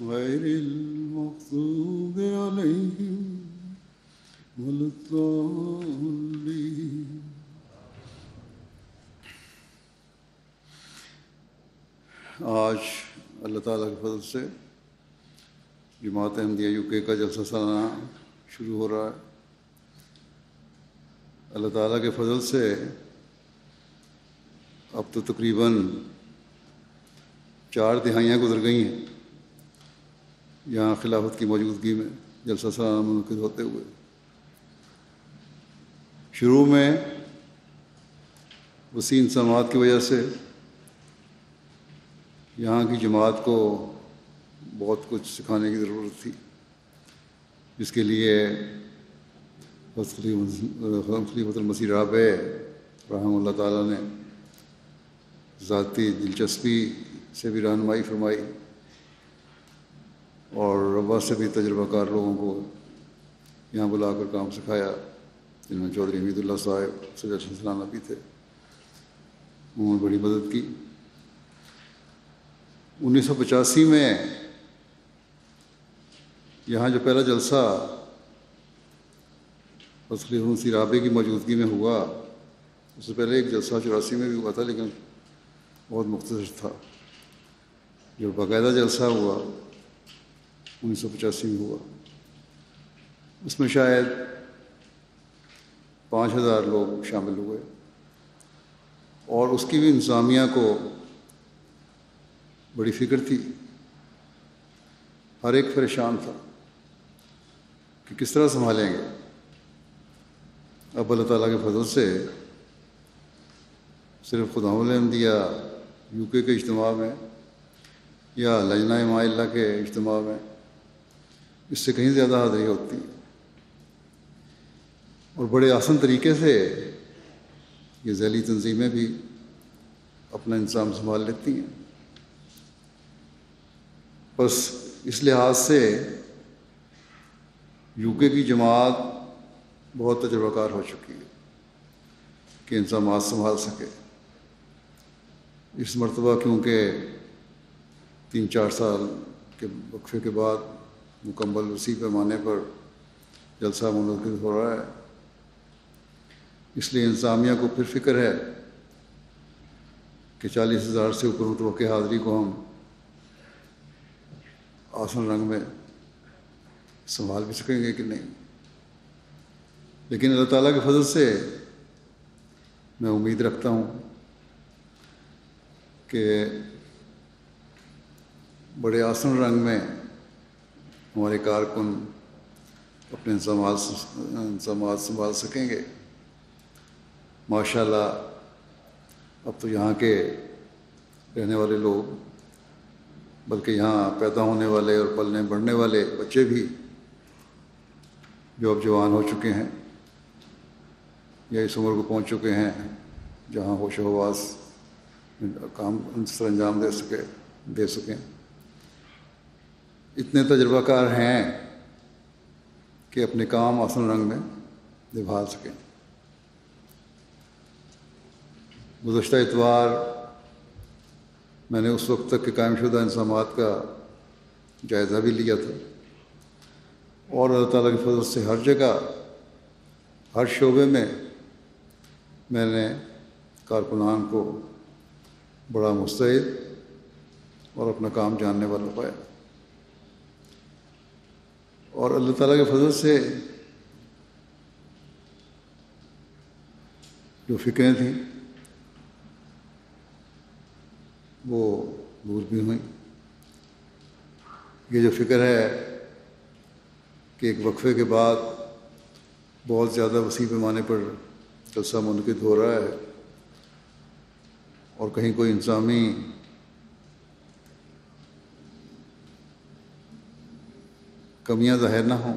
غير المغضوب عليهم ولا الضالين. آج اللہ تعالیٰ کے فضل سے جماعت احمدیہ یو کے کا جلسہ سالانہ شروع ہو رہا ہے۔ اللہ تعالیٰ کے فضل سے اب تو تقریباً چار دہائیاں گزر گئی ہیں۔ یہاں خلافت کی موجودگی میں جلسہ سالانہ منعقد ہوتے ہوئے۔ شروع میں وسیع سماعت کی وجہ سے یہاں کی جماعت کو بہت کچھ سکھانے کی ضرورت تھی، جس کے لیے خلیفۃ المسیح رابع رحم اللہ تعالیٰ نے ذاتی دلچسپی سے بھی رہنمائی فرمائی۔ اور ربا سے بھی تجربہ کار لوگوں کو یہاں بلا کر کام سکھایا جن میں چودھری حمید اللہ صاحب سید سلانہ بھی تھے، انہوں نے بڑی مدد کی۔ انیس سو پچاسی میں یہاں جو پہلا جلسہ خلیفہ رابع کی موجودگی میں ہوا، اس سے پہلے ایک جلسہ چوراسی میں بھی ہوا تھا، لیکن بہت مختصر تھا۔ جو باقاعدہ جلسہ ہوا انیس سو پچاسی میں ہوا۔ اس میں شاید پانچ ہزار لوگ شامل ہوئے۔ اور اس کی بھی انتظامیہ کو بڑی فکر تھی۔ ہر ایک پریشان تھا کہ کس طرح سنبھالیں گے۔ اب اللہ تعالیٰ کے فضل سے صرف خدا الحمدیہ یو کے کے اجتماع میں یا لجنہ ما اللہ کے اجتماع میں۔ اس سے کہیں زیادہ حاضری ہوتی۔ ہے اور بڑے آسن طریقے سے یہ ذیلی تنظیمیں بھی اپنا انتظام سنبھال لیتی ہیں۔ بس اس لحاظ سے یو کے کی جماعت بہت تجربہ کار ہو چکی ہے کہ انتظامات سنبھال سکے۔ اس مرتبہ کیونکہ تین چار سال کے وقفے کے بعد مکمل وسیع پیمانے پر جلسہ منعقد ہو رہا ہے اس لیے انتظامیہ کو پھر فکر ہے کہ چالیس ہزار سے اوپر متوقع حاضری کو ہم آسن رنگ میں سنبھال بھی سکیں گے کہ نہیں لیکن اللہ تعالیٰ کے فضل سے میں امید رکھتا ہوں کہ بڑے آسن رنگ میں ہمارے کارکن اپنے انتظامات انتظامات سنبھال سکیں گے۔ ماشاء اللہ اب تو یہاں کے رہنے والے لوگ، بلکہ یہاں پیدا ہونے والے اور پلنے بڑھنے والے بچے بھی جو اب جوان ہو چکے ہیں یا اس عمر کو پہنچ چکے ہیں، جہاں ہوش و حواس، کام سر انجام دے سکے، دے سکیں۔ اتنے تجربہ کار ہیں کہ اپنے کام آسن رنگ میں نبھا سکیں۔ گزشتہ اتوار میں نے اس وقت تک کے قائم شدہ انسامات کا جائزہ بھی لیا تھا۔ اور اللہ تعالیٰ کی فضل سے ہر جگہ، ہر شعبے میں میں نے کارکنان کو بڑا مستعد اور اپنا کام جاننے والا پایا۔ اور اللہ تعالیٰ کے فضل سے جو فکریں تھیں وہ دور بھی ہوئیں۔ یہ جو فکر ہے کہ ایک وقفے کے بعد بہت زیادہ وسیع پیمانے پر جلسہ منعقد ہو رہا ہے اور کہیں کوئی انسانی کمیاں ظاہر نہ ہوں۔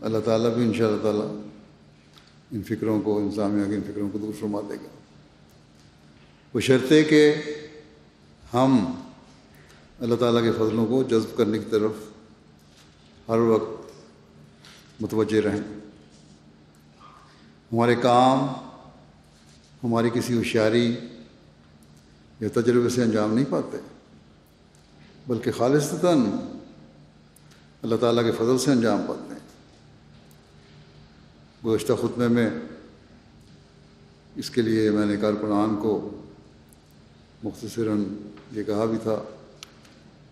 اللہ تعالیٰ بھی ان شاء اللہ تعالیٰ ان فکروں کو انسامیہ کی ان فکروں کو دور فرما دے گا۔ وہ شرطے کہ ہم اللہ تعالیٰ کے فضلوں کو جذب کرنے کی طرف ہر وقت متوجہ رہیں۔ ہمارے کام، ہماری کسی ہوشیاری یا تجربے سے انجام نہیں پاتے۔ بلکہ خالصتاً اللہ تعالیٰ کے فضل سے انجام پاتے ہیں گزشتہ خطبے میں اس کے لیے میں نے کارکنان کو مختصراً یہ کہا بھی تھا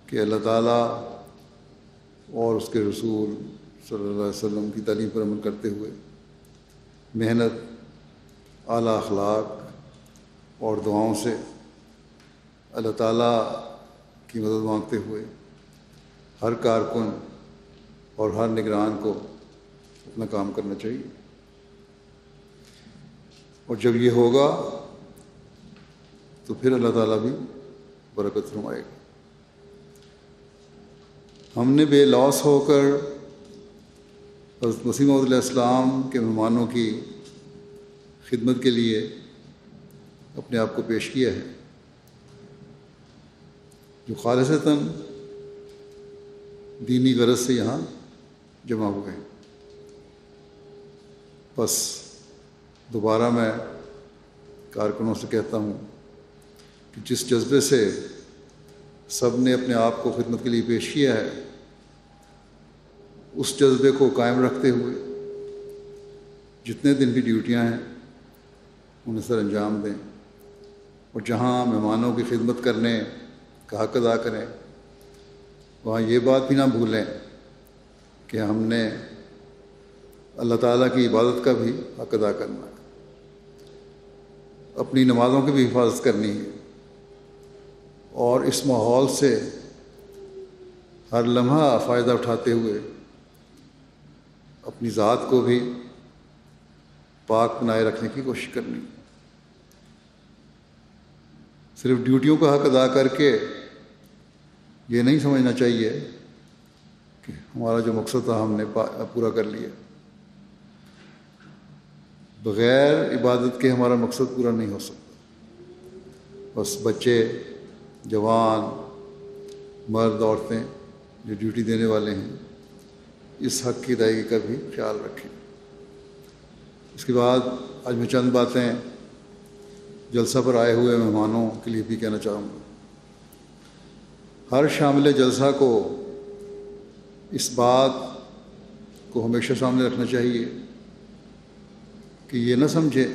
کہ اللہ تعالیٰ اور اس کے رسول صلی اللہ علیہ وسلم کی تعلیم پر عمل کرتے ہوئے محنت، اعلیٰ اخلاق اور دعاؤں سے اللہ تعالیٰ کی مدد مانگتے ہوئے ہر کارکن اور ہر نگران کو اپنا کام کرنا چاہیے۔ اور جب یہ ہوگا تو پھر اللہ تعالیٰ بھی برکت فرمائے گا۔ ہم نے بے لاس ہو کر حضرت مسیم علیہ السلام کے مہمانوں کی خدمت کے لیے اپنے آپ کو پیش کیا ہے۔ جو خالصتاً دینی غرض سے یہاں جمع ہوئے ہیں بس دوبارہ میں کارکنوں سے کہتا ہوں کہ جس جذبے سے سب نے اپنے آپ کو خدمت کے لیے پیش کیا ہے، اس جذبے کو قائم رکھتے ہوئے جتنے دن بھی ڈیوٹیاں ہیں، انہیں سر انجام دیں۔ اور جہاں مہمانوں کی خدمت کرنے کا حق ادا کریں۔ وہاں یہ بات بھی نہ بھولیں کہ ہم نے اللہ تعالیٰ کی عبادت کا بھی حق ادا کرنا ہے۔ اپنی نمازوں کی بھی حفاظت کرنی ہے۔ اور اس ماحول سے ہر لمحہ فائدہ اٹھاتے ہوئے اپنی ذات کو بھی پاک بنائے رکھنے کی کوشش کرنی۔ صرف ڈیوٹیوں کا حق ادا کر کے یہ نہیں سمجھنا چاہیے کہ ہمارا جو مقصد تھا ہم نے پورا کر لیا۔ بغیر عبادت کے ہمارا مقصد پورا نہیں ہو سکتا۔ بس بچے، جوان، مرد، عورتیں جو ڈیوٹی دینے والے ہیں، اس حق کی ادائیگی کا بھی خیال رکھیں۔ اس کے بعد آج میں چند باتیں جلسہ پر آئے ہوئے مہمانوں کے لیے بھی کہنا چاہوں گا۔ ہر شامل جلسہ کو اس بات کو ہمیشہ سامنے رکھنا چاہیے کہ یہ نہ سمجھے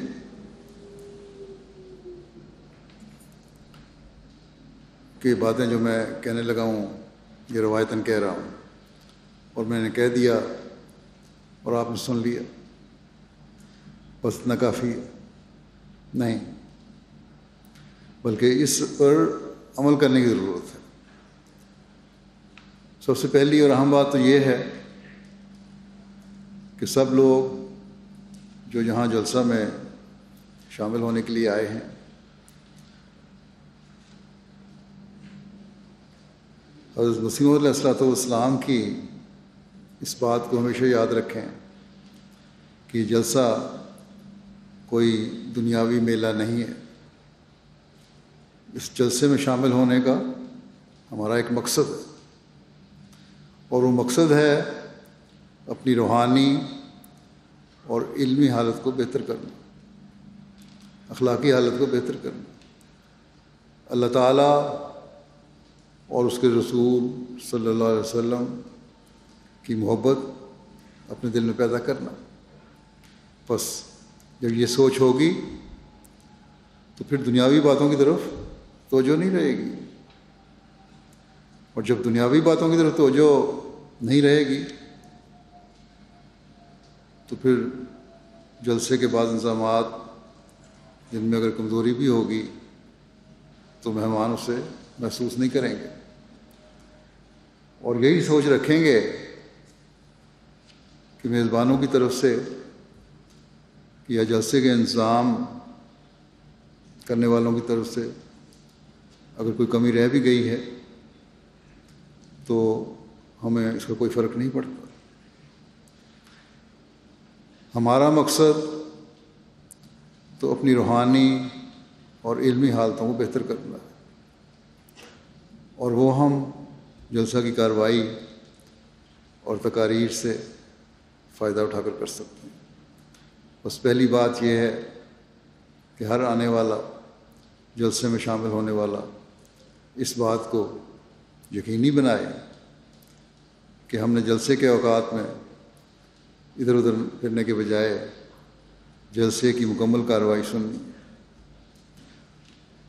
کہ باتیں جو میں کہنے لگا ہوں، یہ روایتاً کہہ رہا ہوں اور میں نے کہہ دیا اور آپ نے سن لیا۔ بس نہ کافی، نہیں، بلکہ اس پر عمل کرنے کی ضرورت ہے۔ سب سے پہلی اور اہم بات تو یہ ہے کہ سب لوگ جو یہاں جلسہ میں شامل ہونے کے لیے آئے ہیں، حضرت مسیم علیہ السلاۃ والسلام کی اس بات کو ہمیشہ یاد رکھیں کہ جلسہ کوئی دنیاوی میلہ نہیں ہے۔ اس جلسے میں شامل ہونے کا ہمارا ایک مقصد ہے۔ اور وہ مقصد ہے اپنی روحانی اور علمی حالت کو بہتر کرنا، اخلاقی حالت کو بہتر کرنا۔ اللہ تعالیٰ اور اس کے رسول صلی اللہ علیہ وسلم کی محبت اپنے دل میں پیدا کرنا۔ بس جب یہ سوچ ہوگی تو پھر دنیاوی باتوں کی طرف توجہ نہیں رہے گی۔ اور جب دنیاوی باتوں کی طرف توجہ نہیں رہے گی، تو پھر جلسے کے بعض انضامات جن میں اگر کمزوری بھی ہوگی، تو مہمان اسے محسوس نہیں کریں گے۔ اور یہی سوچ رکھیں گے کہ میزبانوں کی طرف سے یا جلسے کے انتظام کرنے والوں کی طرف سے اگر کوئی کمی رہ بھی گئی ہے، تو ہمیں اس کا کوئی فرق نہیں پڑتا۔ ہمارا مقصد تو اپنی روحانی اور علمی حالتوں کو بہتر کرنا ہے۔ اور وہ ہم جلسہ کی کارروائی اور تقاریر سے فائدہ اٹھا کر کر سکتے ہیں۔ بس پہلی بات یہ ہے کہ ہر آنے والا، جلسے میں شامل ہونے والا اس بات کو یقینی بنائے کہ ہم نے جلسے کے اوقات میں ادھر ادھر پھرنے کے بجائے جلسے کی مکمل کارروائی سننی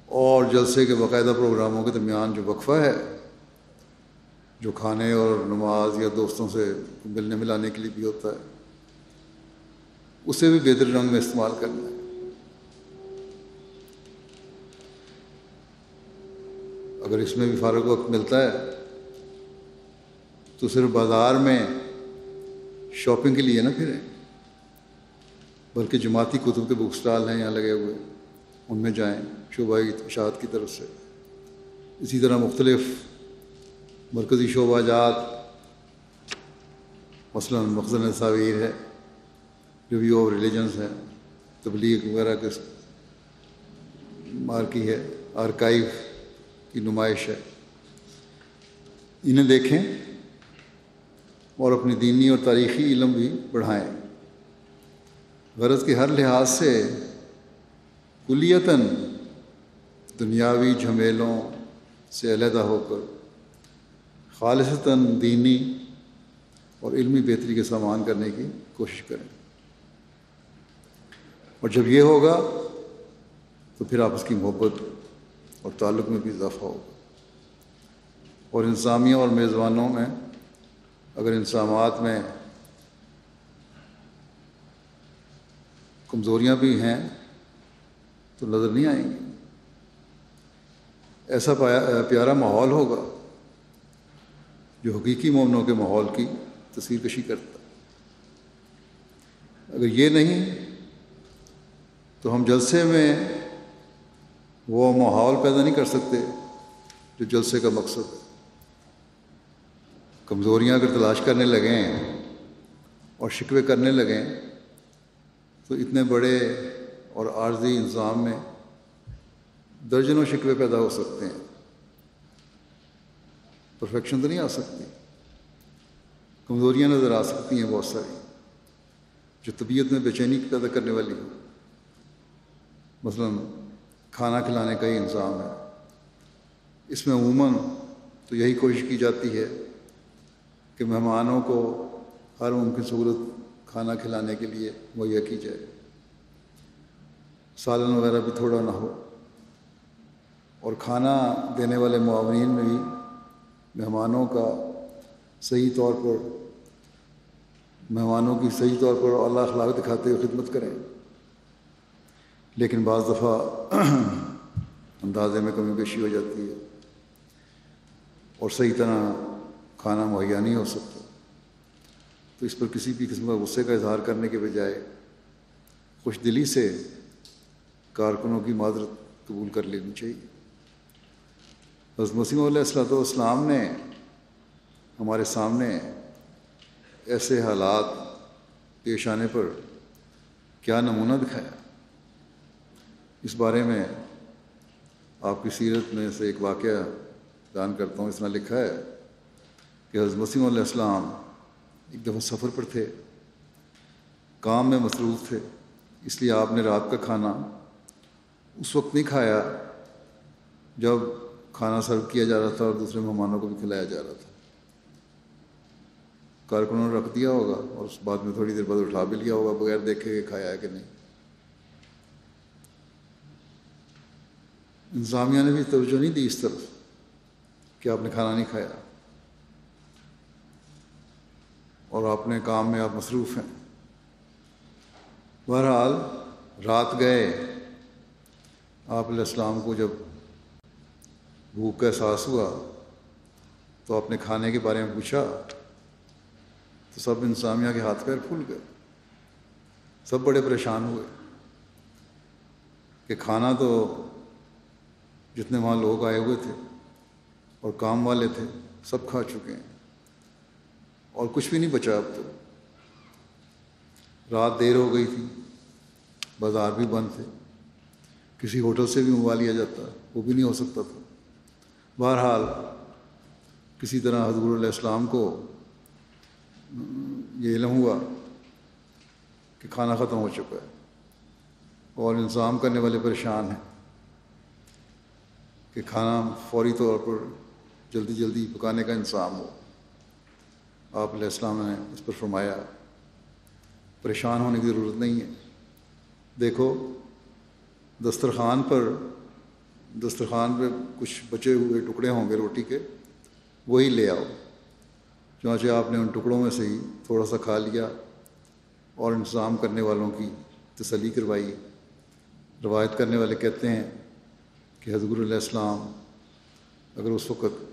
اور جلسے کے باقاعدہ پروگراموں کے درمیان جو وقفہ ہے، جو کھانے اور نماز یا دوستوں سے ملنے ملانے کے لیے بھی ہوتا ہے، اسے بھی بہتر رنگ میں استعمال کرنا ہے۔ اگر اس میں بھی فارغ وقت ملتا ہے تو صرف بازار میں شاپنگ کے لیے نہ پھریں، بلکہ جماعتی کتب کے بک اسٹال ہیں یہاں لگے ہوئے، ان میں جائیں شعبۂ اشاعت کی طرف سے۔ اسی طرح مختلف مرکزی شعبہ جات، مثلاً مخزن تصاویر ہے ریویو آف ریلیجنس ہیں تبلیغ وغیرہ کے مارکی ہے آرکائیو کی نمائش ہے۔ انہیں دیکھیں۔ اور اپنی دینی اور تاریخی علم بھی بڑھائیں۔ غرض کے ہر لحاظ سے کلیتاً دنیاوی جھمیلوں سے علیحدہ ہو کر خالصتاً دینی اور علمی بہتری کے سامان کرنے کی کوشش کریں۔ اور جب یہ ہوگا تو پھر آپ اس کی محبت اور تعلق میں بھی اضافہ ہوگا۔ اور انسامیہ اور میزبانوں میں اگر انسامات میں کمزوریاں بھی ہیں تو نظر نہیں آئیں گی۔ ایسا پیارا ماحول ہوگا جو حقیقی مومنوں کے ماحول کی تصویر کشی کرتا۔ اگر یہ نہیں تو ہم جلسے میں وہ ماحول پیدا نہیں کر سکتے جو جلسے کا مقصد ہے۔ کمزوریاں اگر تلاش کرنے لگیں اور شکوے کرنے لگیں تو اتنے بڑے اور عارضی انظام میں درجنوں شکوے پیدا ہو سکتے ہیں۔ پرفیکشن تو نہیں آ سکتی۔ کمزوریاں نظر آ سکتی ہیں بہت ساری۔ جو طبیعت میں بے چینی پیدا کرنے والی ہو مثلاً کھانا کھلانے کا ہی انظام ہے۔ اس میں عموماً تو یہی کوشش کی جاتی ہے کہ مہمانوں کو ہر ممکن سہولت کھانا کھلانے کے لیے مہیا کی جائے۔ سالن وغیرہ بھی تھوڑا نہ ہو۔ اور کھانا دینے والے معاونین میں بھی مہمانوں کا صحیح طور پر، مہمانوں کی صحیح طور پر اللہ اخلاق دکھاتے ہوئے خدمت کریں۔ لیکن بعض دفعہ اندازے میں کمی بیشی ہو جاتی ہے۔ اور صحیح طرح کھانا مہیا نہیں ہو سکتا۔ تو اس پر کسی بھی قسم کا غصے کا اظہار کرنے کے بجائے خوش دلی سے کارکنوں کی معذرت قبول کر لینی چاہیے۔ حضرت مسیم علیہ السلۃ والسلام نے ہمارے سامنے ایسے حالات پیش آنے پر کیا نمونہ دکھایا؟ اس بارے میں آپ کی سیرت میں سے ایک واقعہ بیان کرتا ہوں۔ اس نے لکھا ہے کہ حضرت مسیم علیہ السلام ایک دفعہ سفر پر تھے، کام میں مصروف تھے، اس لیے آپ نے رات کا کھانا اس وقت نہیں کھایا جب کھانا سرو کیا جا رہا تھا اور دوسرے مہمانوں کو بھی کھلایا جا رہا تھا۔ کارکنوں نے رکھ دیا ہوگا اور اس بعد میں تھوڑی دیر بعد اٹھا بھی لیا ہوگا، بغیر دیکھے کہ کھایا ہے کہ نہیں۔ انتظامیہ نے بھی توجہ نہیں دی اس طرف کہ آپ نے کھانا نہیں کھایا۔ اور اپنے کام میں آپ مصروف ہیں۔ بہرحال، رات گئے۔ آپ علیہ السلام کو جب بھوک کا احساس ہوا، تو آپ نے کھانے کے بارے میں پوچھا، تو سب انسامیہ کے ہاتھ پیر پھول گئے۔ سب بڑے پریشان ہوئے کہ کھانا تو جتنے وہاں لوگ آئے ہوئے تھے اور کام والے تھے، سب کھا چکے ہیں۔ اور کچھ بھی نہیں بچا اب تو رات دیر ہو گئی تھی، بازار بھی بند تھے۔ کسی ہوٹل سے بھی منگوا لیا جاتا، وہ بھی نہیں ہو سکتا تھا۔ بہرحال، کسی طرح حضور علیہ السلام کو یہ علم ہوا کہ کھانا ختم ہو چکا ہے اور انتظام کرنے والے پریشان ہیں کہ کھانا فوری طور پر جلدی جلدی پکانے کا انتظام ہو۔ آپ علیہ السلام نے اس پر فرمایا، پریشان ہونے کی ضرورت نہیں ہے۔ دیکھو، دسترخوان پر، دسترخوان پہ کچھ بچے ہوئے ٹکڑے ہوں گے روٹی کے، وہی لے آؤ۔ چنانچہ آپ نے ان ٹکڑوں میں سے ہی تھوڑا سا کھا لیا اور انتظام کرنے والوں کی تسلی کروائی۔ روایت کرنے والے کہتے ہیں کہ حضور علیہ السلام اگر اس وقت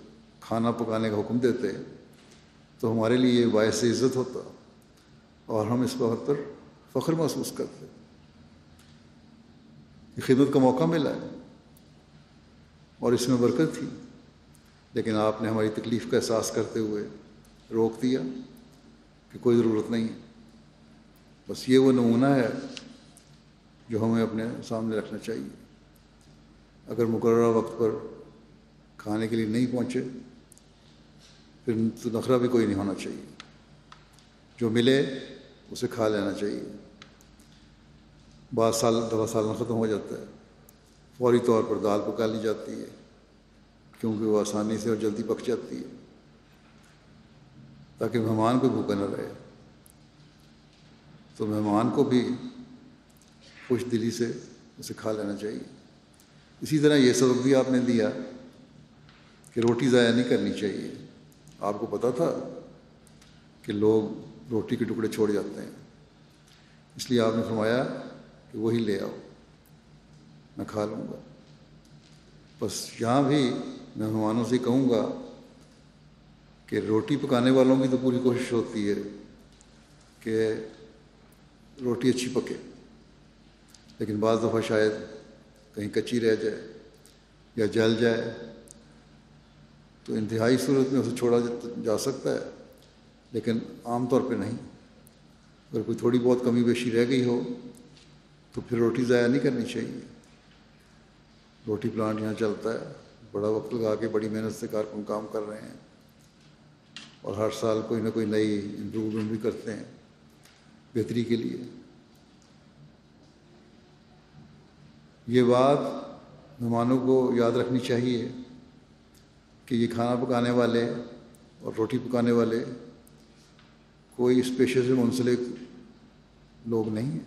کھانا پکانے کا حکم دیتے تو ہمارے لیے یہ باعث عزت ہوتا اور ہم اس وقت پر فخر محسوس کرتے یہ خدمت کا موقع ملا ہے اور اس میں برکت تھی۔ لیکن آپ نے ہماری تکلیف کا احساس کرتے ہوئے روک دیا کہ کوئی ضرورت نہیں ہے۔ بس یہ وہ نمونہ ہے جو ہمیں اپنے سامنے رکھنا چاہیے۔ اگر مقررہ وقت پر کھانے کے لیے نہیں پہنچے پھر تو نخرہ بھی کوئی نہیں ہونا چاہیے۔ جو ملے اسے کھا لینا چاہیے۔ بعض سال، دوا سالنا ختم ہو جاتا ہے۔ فوری طور پر دال پکا لی جاتی ہے، کیونکہ وہ آسانی سے اور جلدی پک جاتی ہے۔ تاکہ مہمان کو بھوکا نہ رہے۔ تو مہمان کو بھی خوش دلی سے اسے کھا لینا چاہیے۔ اسی طرح یہ سبق بھی آپ نے دیا کہ روٹی ضائع نہیں کرنی چاہیے۔ آپ کو پتہ تھا کہ لوگ روٹی کے ٹکڑے چھوڑ جاتے ہیں؟ اس لیے آپ نے فرمایا کہ وہی لے آؤ، میں کھا لوں گا۔ بس یہاں بھی میں مہمانوں سے کہوں گا کہ روٹی پکانے والوں کی تو پوری کوشش ہوتی ہے کہ روٹی اچھی پکے، لیکن بعض دفعہ شاید کہیں کچی رہ جائے یا جل جائے۔ تو انتہائی صورت میں اسے چھوڑا جا سکتا ہے، لیکن عام طور پہ نہیں۔ اگر کوئی تھوڑی بہت کمی بیشی رہ گئی ہو، تو پھر روٹی ضائع نہیں کرنی چاہیے۔ روٹی پلانٹ یہاں چلتا ہے، بڑا وقت لگا کے بڑی محنت سے کارکن کام کر رہے ہیں، اور ہر سال کوئی نہ کوئی نئی امپروومنٹ بھی کرتے ہیں بہتری کے لیے۔ یہ بات مہمانوں کو یاد رکھنی چاہیے۔ کہ یہ کھانا پکانے والے اور روٹی پکانے والے کوئی اس پیشے سے منسلک لوگ نہیں ہیں،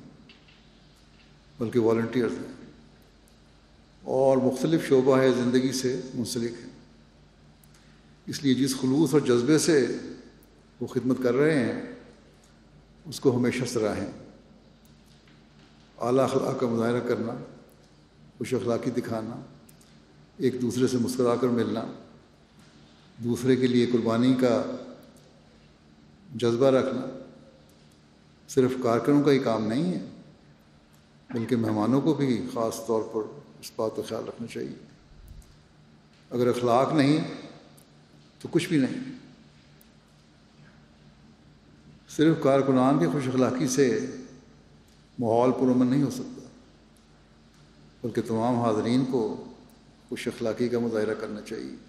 بلکہ والنٹیئرز ہیں۔ اور مختلف شعبہ ہے زندگی سے منسلک ہیں۔ اس لیے جس خلوص اور جذبے سے وہ خدمت کر رہے ہیں، اس کو ہمیشہ سراہیں۔ اعلیٰ اخلاق کا مظاہرہ کرنا، خوش اخلاقی دکھانا، ایک دوسرے سے مسکرا کر ملنا۔ دوسرے کے لیے قربانی کا جذبہ رکھنا صرف کارکنوں کا ہی کام نہیں ہے، بلکہ مہمانوں کو بھی خاص طور پر اس بات کا خیال رکھنا چاہیے۔ اگر اخلاق نہیں، تو کچھ بھی نہیں۔ صرف کارکنان کی خوش اخلاقی سے ماحول پرامن نہیں ہو سکتا، بلکہ تمام حاضرین کو خوش اخلاقی کا مظاہرہ کرنا چاہیے۔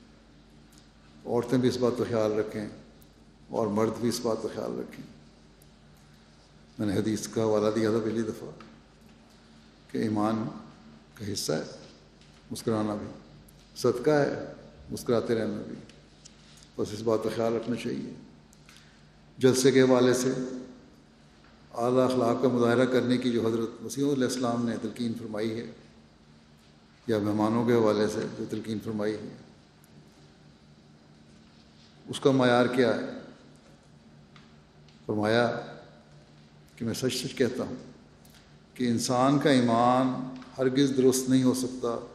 عورتیں بھی اس بات کا خیال رکھیں اور مرد بھی اس بات کا خیال رکھیں۔ میں نے حدیث کا حوالہ دیا تھا پہلی دفعہ کہ ایمان کا حصہ ہے، مسکرانا بھی۔ صدقہ ہے، مسکراتے رہنا بھی۔ بس اس بات کا خیال رکھنا چاہیے۔ جلسے کے حوالے سے اعلیٰ اخلاق کا مظاہرہ کرنے کی جو حضرت مسیح علیہ السلام نے تلقین فرمائی ہے، یا مہمانوں کے حوالے سے جو تلقین فرمائی ہے۔ اس کا معیار کیا ہے؟ فرمایا کہ میں سچ سچ کہتا ہوں کہ انسان کا ایمان ہرگز درست نہیں ہو سکتا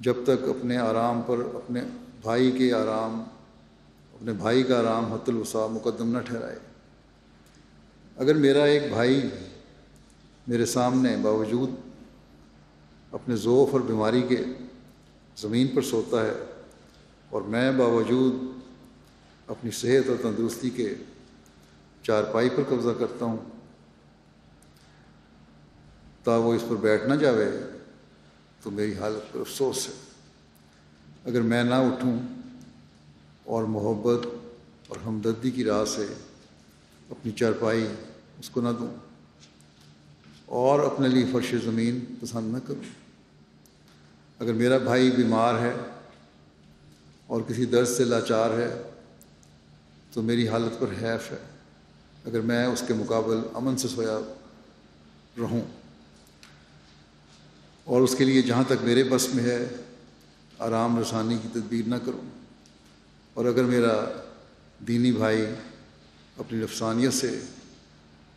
جب تک اپنے آرام پر، اپنے بھائی کے آرام، اپنے بھائی کا آرام حت الوسا مقدم نہ ٹھہرائے۔ اگر میرا ایک بھائی میرے سامنے باوجود اپنے ذوف اور بیماری کے زمین پر سوتا ہے اور میں باوجود اپنی صحت اور تندرستی کے چارپائی پر قبضہ کرتا ہوں۔ تا وہ اس پر بیٹھ نہ جاوے تو میری حالت پر افسوس ہے۔ اگر میں نہ اٹھوں اور محبت اور ہمدردی کی راہ سے اپنی چارپائی اس کو نہ دوں اور اپنے لیے فرش زمین پسند نہ کروں۔ اگر میرا بھائی بیمار ہے اور کسی درد سے لاچار ہے تو میری حالت پر حیف ہے۔ اگر میں اس کے مقابل امن سے سویا رہوں۔ اور اس کے لیے جہاں تک میرے بس میں ہے، آرام رسانی کی تدبیر نہ کروں۔ اور اگر میرا دینی بھائی اپنی نفسانیت سے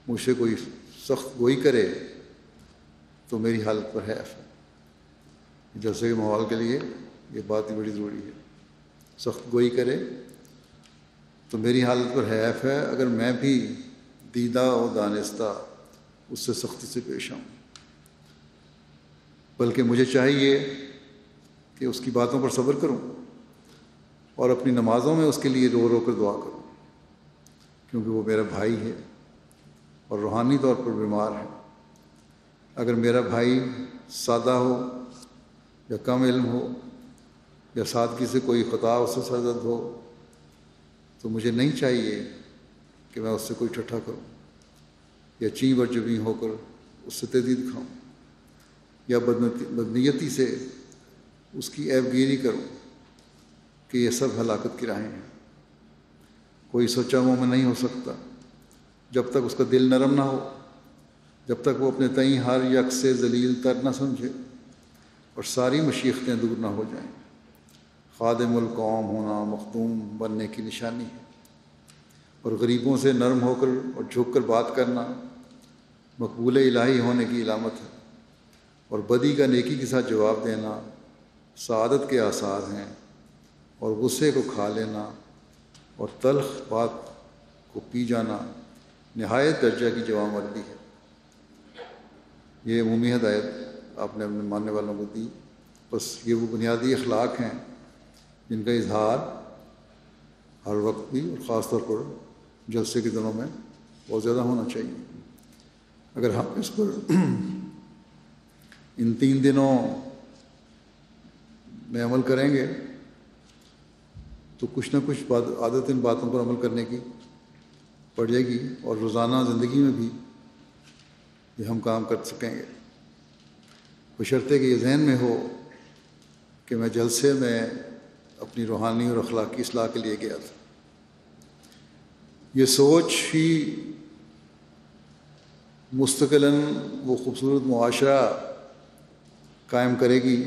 مجھ سے کوئی سخت گوئی کرے، تو میری حالت پر حیف ہے۔ جیسے کہ ماحول کے لیے یہ بات ہی بڑی ضروری ہے۔ سخت گوئی کرے تو میری حالت پر حیف ہے، اگر میں بھی دیدہ و دانستہ اس سے سختی سے پیش آؤں۔ بلکہ مجھے چاہیے کہ اس کی باتوں پر صبر کروں اور اپنی نمازوں میں اس کے لیے رو رو کر دعا کروں، کیونکہ وہ میرا بھائی ہے اور روحانی طور پر بیمار ہے۔ اگر میرا بھائی سادہ ہو یا کم علم ہو یا سادگی سے کوئی خطا، اس سے سرزد ہو تو مجھے نہیں چاہیے کہ میں اس سے کوئی ٹھٹھا کروں یا چین بر ہو کر اس سے تحدید کھاؤں یا بدنیتی سے اس کی ایب گیری کروں کہ یہ سب ہلاکت کی راہیں ہیں۔ کوئی سوچا میں نہیں ہو سکتا جب تک اس کا دل نرم نہ ہو، جب تک وہ اپنے تئیں ہر یک سے ذلیل تر نہ سمجھے اور ساری مشیختیں دور نہ ہو جائیں۔ خادم القوم ہونا مختوم بننے کی نشانی ہے۔ اور غریبوں سے نرم ہو کر اور جھک کر بات کرنا مقبول الہی ہونے کی علامت ہے۔ اور بدی کا نیکی کے ساتھ جواب دینا سعادت کے آثار ہیں۔ اور غصے کو کھا لینا اور تلخ بات کو پی جانا نہایت درجہ کی جواب مردی ہے۔ یہ عمومی ہدایت آپ نے اپنے ماننے والوں کو دی۔ بس یہ وہ بنیادی اخلاق ہیں۔ جن کا اظہار ہر وقت بھی اور خاص طور پر جلسے کے دنوں میں بہت زیادہ ہونا چاہیے۔ اگر ہم اس پر ان تین دنوں میں عمل کریں گے تو کچھ نہ کچھ بات عادت ان باتوں پر عمل کرنے کی پڑ جائے گی اور روزانہ زندگی میں بھی یہ ہم کام کر سکیں گے۔ بشرطے کہ یہ ذہن میں ہو کہ میں جلسے میں اپنی روحانی اور اخلاقی اصلاح کے لیے گیا تھا۔ یہ سوچ ہی مستقل وہ خوبصورت معاشرہ قائم کرے گی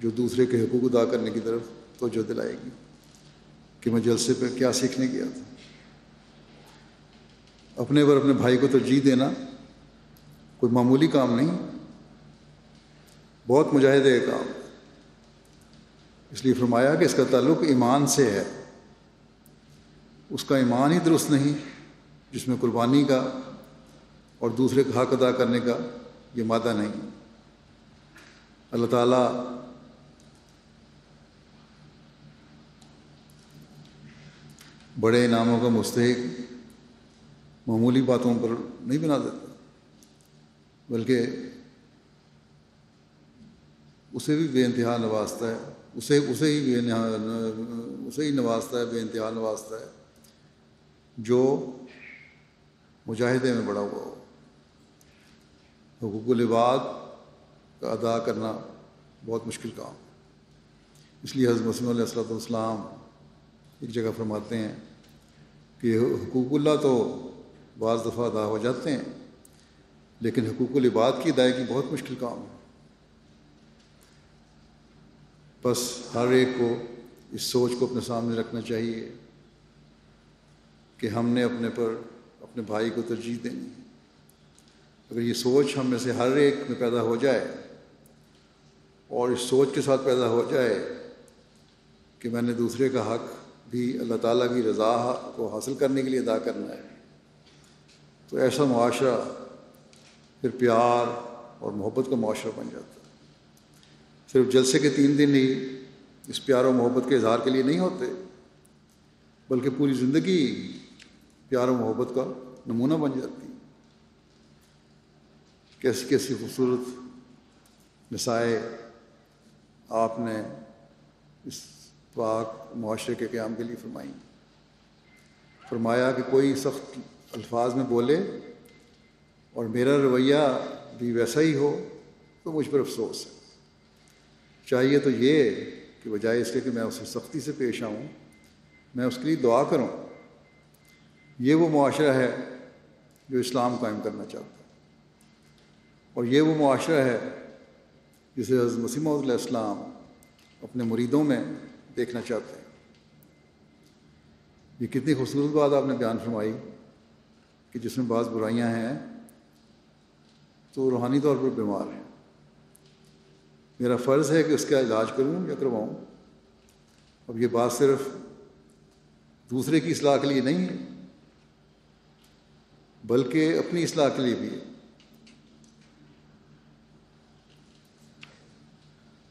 جو دوسرے کے حقوق ادا کرنے کی طرف توجہ دلائے گی کہ میں جلسے پہ کیا سیکھنے گیا تھا۔ اپنے پر اپنے بھائی کو ترجیح دینا کوئی معمولی کام نہیں، بہت مجاہدے کام۔ اس لیے فرمایا کہ اس کا تعلق ایمان سے ہے۔ اس کا ایمان ہی درست نہیں، جس میں قربانی کا اور دوسرے کا حق ادا کرنے کا یہ مادہ نہیں۔ اللہ تعالیٰ بڑے انعاموں کا مستحق معمولی باتوں پر نہیں بنا دیتا، بلکہ اسے بھی بے انتہا نوازتا ہے۔ اسے اسے ہی بے اسے ہی نوازتا ہے، بے انتہا نوازتا ہے، جو مجاہدے میں بڑا ہوا ہو۔ حقوق العباد کا ادا کرنا بہت مشکل کام۔ اس لیے حضرت مسلم علیہ السلۃ والسلام ایک جگہ فرماتے ہیں کہ حقوق اللہ تو بعض دفعہ ادا ہو جاتے ہیں، لیکن حقوق العباد کی ادائیگی بہت مشکل کام ہے۔ بس ہر ایک کو اس سوچ کو اپنے سامنے رکھنا چاہیے کہ ہم نے اپنے پر اپنے بھائی کو ترجیح دینی ہے۔ اگر یہ سوچ ہم میں سے ہر ایک میں پیدا ہو جائے اور اس سوچ کے ساتھ پیدا ہو جائے کہ میں نے دوسرے کا حق بھی اللہ تعالیٰ کی رضا کو حاصل کرنے کے لیے ادا کرنا ہے، تو ایسا معاشرہ پھر پیار اور محبت کا معاشرہ بن جاتا ہے۔ صرف جلسے کے تین دن ہی اس پیار و محبت کے اظہار کے لیے نہیں ہوتے، بلکہ پوری زندگی پیار و محبت کا نمونہ بن جاتی۔ کیسی کیسی خوبصورت نسائے آپ نے اس پاک معاشرے کے قیام کے لیے فرمائی فرمایا کہ کوئی سخت الفاظ میں بولے اور میرا رویہ بھی ویسا ہی ہو تو مجھ پر افسوس ہے۔ چاہیے تو یہ کہ بجائے اس کے کہ میں اسے سختی سے پیش آؤں، میں اس کے لیے دعا کروں۔ یہ وہ معاشرہ ہے جو اسلام قائم کرنا چاہتا ہے۔ اور یہ وہ معاشرہ ہے جسے حضرت مسیم علیہ السلام اپنے مریدوں میں دیکھنا چاہتے ہیں۔ یہ کتنی خوبصورت بات آپ نے بیان فرمائی کہ جس میں بعض برائیاں ہیں تو روحانی طور پر بیمار ہیں۔ میرا فرض ہے کہ اس کا علاج کروں یا کرواؤں۔ اب یہ بات صرف دوسرے کی اصلاح کے لیے نہیں ہے، بلکہ اپنی اصلاح کے لیے بھی ہے۔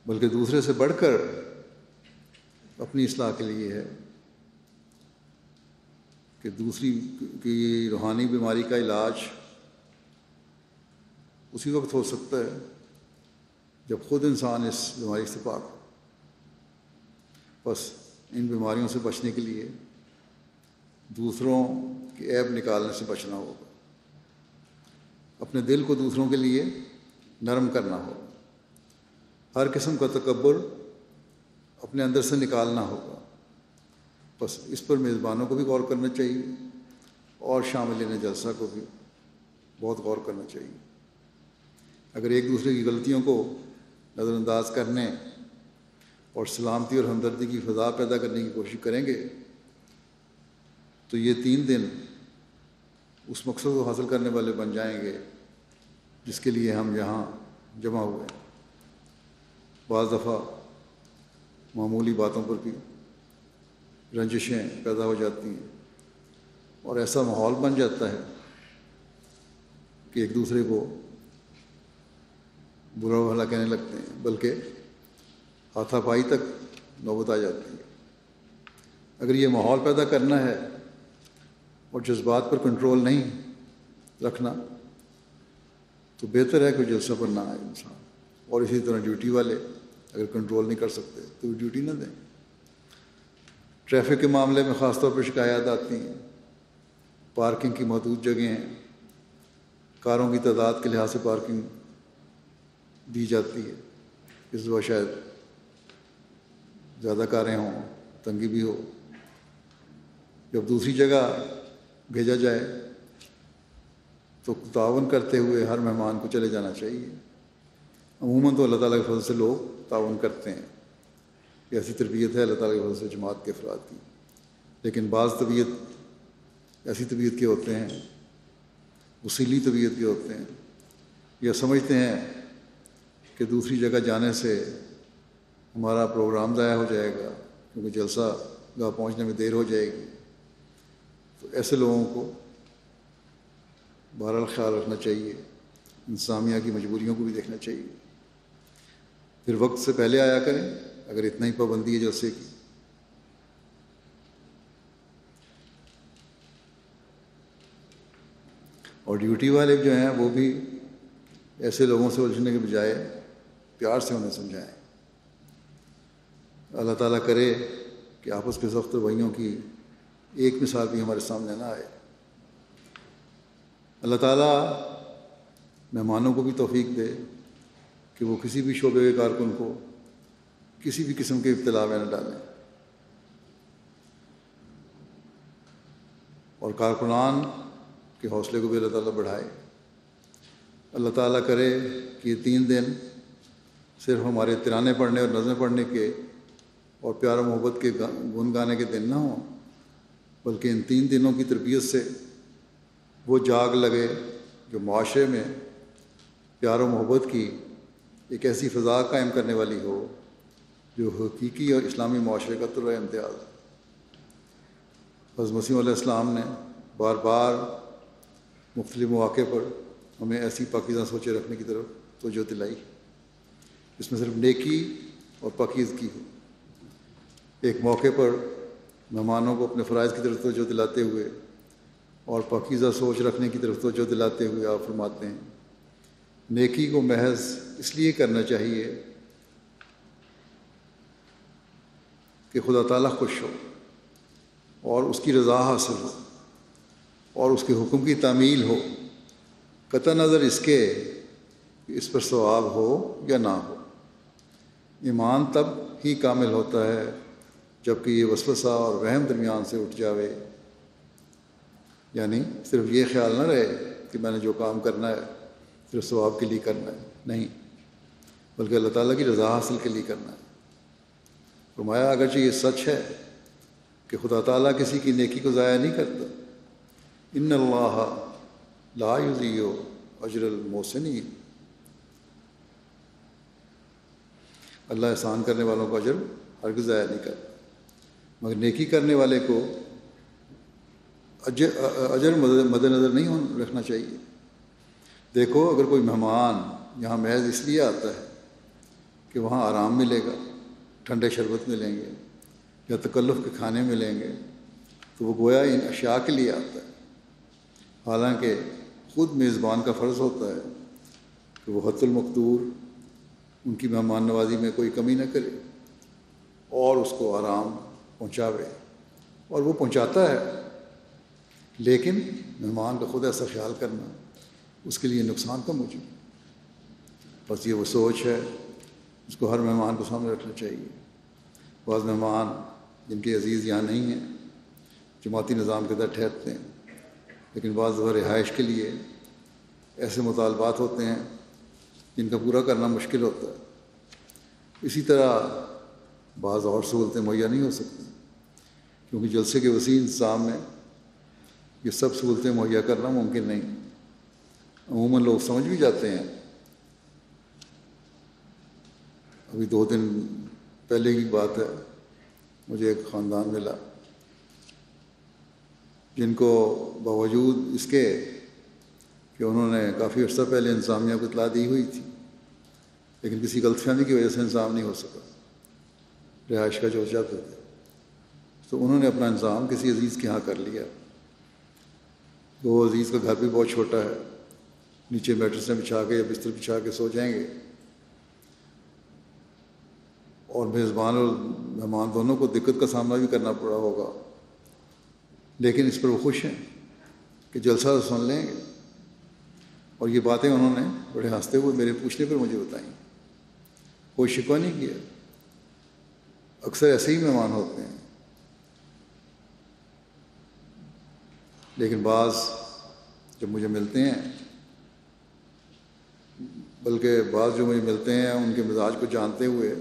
بلکہ دوسرے سے بڑھ کر اپنی اصلاح کے لیے ہے کہ دوسری کی روحانی بیماری کا علاج اسی وقت ہو سکتا ہے۔ جب خود انسان اس بیماری سے پاک ہو، بس ان بیماریوں سے بچنے کے لیے دوسروں کے عیب نکالنے سے بچنا ہوگا۔ اپنے دل کو دوسروں کے لیے نرم کرنا ہوگا۔ ہر قسم کا تکبر اپنے اندر سے نکالنا ہوگا۔ بس اس پر میزبانوں کو بھی غور کرنا چاہیے اور شامل جلسہ کو بھی بہت غور کرنا چاہیے۔ اگر ایک دوسرے کی غلطیوں کو نظر انداز کرنے اور سلامتی اور ہمدردی کی فضا پیدا کرنے کی کوشش کریں گے، تو یہ تین دن اس مقصد کو حاصل کرنے والے بن جائیں گے جس کے لیے ہم یہاں جمع ہوئے ہیں۔ بعض دفعہ معمولی باتوں پر بھی رنجشیں پیدا ہو جاتی ہیں اور ایسا ماحول بن جاتا ہے کہ ایک دوسرے کو برا بھلا کہنے لگتے ہیں، بلکہ ہاتھا پائی تک نوبت آ جاتی ہے۔ اگر یہ ماحول پیدا کرنا ہے اور جذبات پر کنٹرول نہیں رکھنا، تو بہتر ہے کہ جلسہ پر نہ آئے انسان۔ اور اسی طرح ڈیوٹی والے اگر کنٹرول نہیں کر سکتے، تو ڈیوٹی نہ دیں۔ ٹریفک کے معاملے میں خاص طور پہ شکایات آتی ہیں۔ پارکنگ کی محدود جگہیں ہیں کاروں کی تعداد کے لحاظ سے پارکنگ دی جاتی ہے۔ اس دفعہ شاید زیادہ کاریں ہوں، تنگی بھی ہو۔ جب دوسری جگہ بھیجا جائے تو تعاون کرتے ہوئے ہر مہمان کو چلے جانا چاہیے۔ عموماً تو اللہ تعالیٰ کے فضل سے لوگ تعاون کرتے ہیں۔ کہ ایسی تربیت ہے، اللہ تعالیٰ کے فضل سے جماعت کے افراد کی۔ لیکن بعض طبیعت ایسی طبیعت کے ہوتے ہیں، وسیلی طبیعت کے ہوتے ہیں۔ یا سمجھتے ہیں کہ دوسری جگہ جانے سے ہمارا پروگرام ضائع ہو جائے گا، کیونکہ جلسہ گاہ پہنچنے میں دیر ہو جائے گی۔ تو ایسے لوگوں کو بہرحال خیال رکھنا چاہیے انسامیہ کی مجبوریوں کو بھی دیکھنا چاہیے۔ پھر وقت سے پہلے آیا کریں، اگر اتنا ہی پابندی ہے جلسے کی۔ اور ڈیوٹی والے جو ہیں، وہ بھی ایسے لوگوں سے الجھنے کے بجائے پیار سے انہیں سمجھائیں۔ اللہ تعالیٰ کرے کہ آپس کے سخت رویوں کی ایک مثال بھی ہمارے سامنے نہ آئے۔ اللہ تعالیٰ مہمانوں کو بھی توفیق دے کہ وہ کسی بھی شعبے کے کارکن کو کسی بھی قسم کے ابتلا میں نہ ڈالیں۔ اور کارکنان کے حوصلے کو بھی اللہ تعالیٰ بڑھائے۔ اللہ تعالیٰ کرے کہ یہ تین دن صرف ہمارے ترانے پڑھنے اور نظریں پڑھنے کے اور پیار و محبت کے گن گانے کے دن نہ ہوں، بلکہ ان تین دنوں کی تربیت سے وہ جاگ لگے جو معاشرے میں پیار و محبت کی ایک ایسی فضا قائم کرنے والی ہو جو حقیقی اور اسلامی معاشرے کا طرح امتیاز حضرت مسیم علیہ السلام نے بار بار مختلف مواقع پر ہمیں ایسی پاکیزہ سوچے رکھنے کی طرف توجہ دلائی۔ اس میں صرف نیکی اور پاکیزگی ہو۔ ایک موقع پر مہمانوں کو اپنے فرائض کی طرف توجہ دلاتے ہوئے اور پاکیزہ سوچ رکھنے کی طرف توجہ دلاتے ہوئے آپ فرماتے ہیں، نیکی کو محض اس لیے کرنا چاہیے کہ خدا تعالیٰ خوش ہو اور اس کی رضا حاصل ہو اور اس کے حکم کی تعمیل ہو۔ قطع نظر اس کے کہ اس پر ثواب ہو یا نہ ہو۔ ایمان تب ہی کامل ہوتا ہے جبکہ یہ وسوسہ اور وہم درمیان سے اٹھ جاوے۔ یعنی صرف یہ خیال نہ رہے کہ میں نے جو کام کرنا ہے، صرف ثواب کے لیے کرنا ہے۔ نہیں، بلکہ اللہ تعالیٰ کی رضا حاصل کے لیے کرنا ہے۔ فرمایا، اگرچہ یہ سچ ہے کہ خدا تعالیٰ کسی کی نیکی کو ضائع نہیں کرتا۔ ان اللہ لا یزیو اجر الموسنی اللہ احسان کرنے والوں کو اجر ہرگز ضائع نہیں کرتا۔ مگر نیکی کرنے والے کو اجر مد نظر نہیں رکھنا چاہیے۔ دیکھو، اگر کوئی مہمان یہاں محض اس لیے آتا ہے کہ وہاں آرام ملے گا، ٹھنڈے شربت ملیں گے یا تکلف کے کھانے ملیں گے، تو وہ گویا ان اشیاء کے لیے آتا ہے۔ حالانکہ خود میزبان کا فرض ہوتا ہے کہ وہ حت المقدور ان کی مہمان نوازی میں کوئی کمی نہ کرے اور اس کو آرام پہنچاوے اور وہ پہنچاتا ہے۔ لیکن مہمان کا خود ایسا خیال کرنا اس کے لیے نقصان کا موجود بس یہ وہ سوچ ہے، اس کو ہر مہمان کو سامنے رکھنا چاہیے۔ بعض مہمان جن کے عزیز یہاں نہیں ہیں، جماعتی نظام کے در ٹھہرتے ہیں، لیکن بعض رہائش کے لیے ایسے مطالبات ہوتے ہیں جن کا پورا کرنا مشکل ہوتا ہے۔ اسی طرح بعض اور سہولتیں مہیا نہیں ہو سکتی۔ کیونکہ جلسے کے وسیع انتظام میں یہ سب سہولتیں مہیا کرنا ممکن نہیں۔ عموماً لوگ سمجھ بھی جاتے ہیں۔ ابھی دو دن پہلے کی بات ہے، مجھے ایک خاندان ملا۔ جن کو باوجود اس کے کہ انہوں نے کافی عرصہ پہلے انتظامیہ کو اطلاع دی ہوئی تھی، لیکن کسی غلط فہمی کی وجہ سے انتظام نہیں ہو سکا، رہائش کا جو چاہتے تھے تو انہوں نے اپنا انتظام کسی عزیز کے یہاں کر لیا۔ وہ عزیز کا گھر بھی بہت چھوٹا ہے، نیچے میٹرسیں بچھا کے یا بستر بچھا کے سو جائیں گے۔ اور میزبان اور مہمان دونوں کو دقت کا سامنا بھی کرنا پڑا ہوگا۔ لیکن اس پر وہ خوش ہیں کہ جلسہ سن لیں گے۔ اور یہ باتیں انہوں نے بڑے ہنستے ہوئے میرے پوچھنے پر مجھے بتائیں۔ کوئی شکوہ نہیں کیا۔ اکثر ایسے ہی مہمان ہوتے ہیں۔ لیکن بعض جب مجھے ملتے ہیں، بلکہ بعض جو مجھے ملتے ہیں، ان کے مزاج کو جانتے ہوئے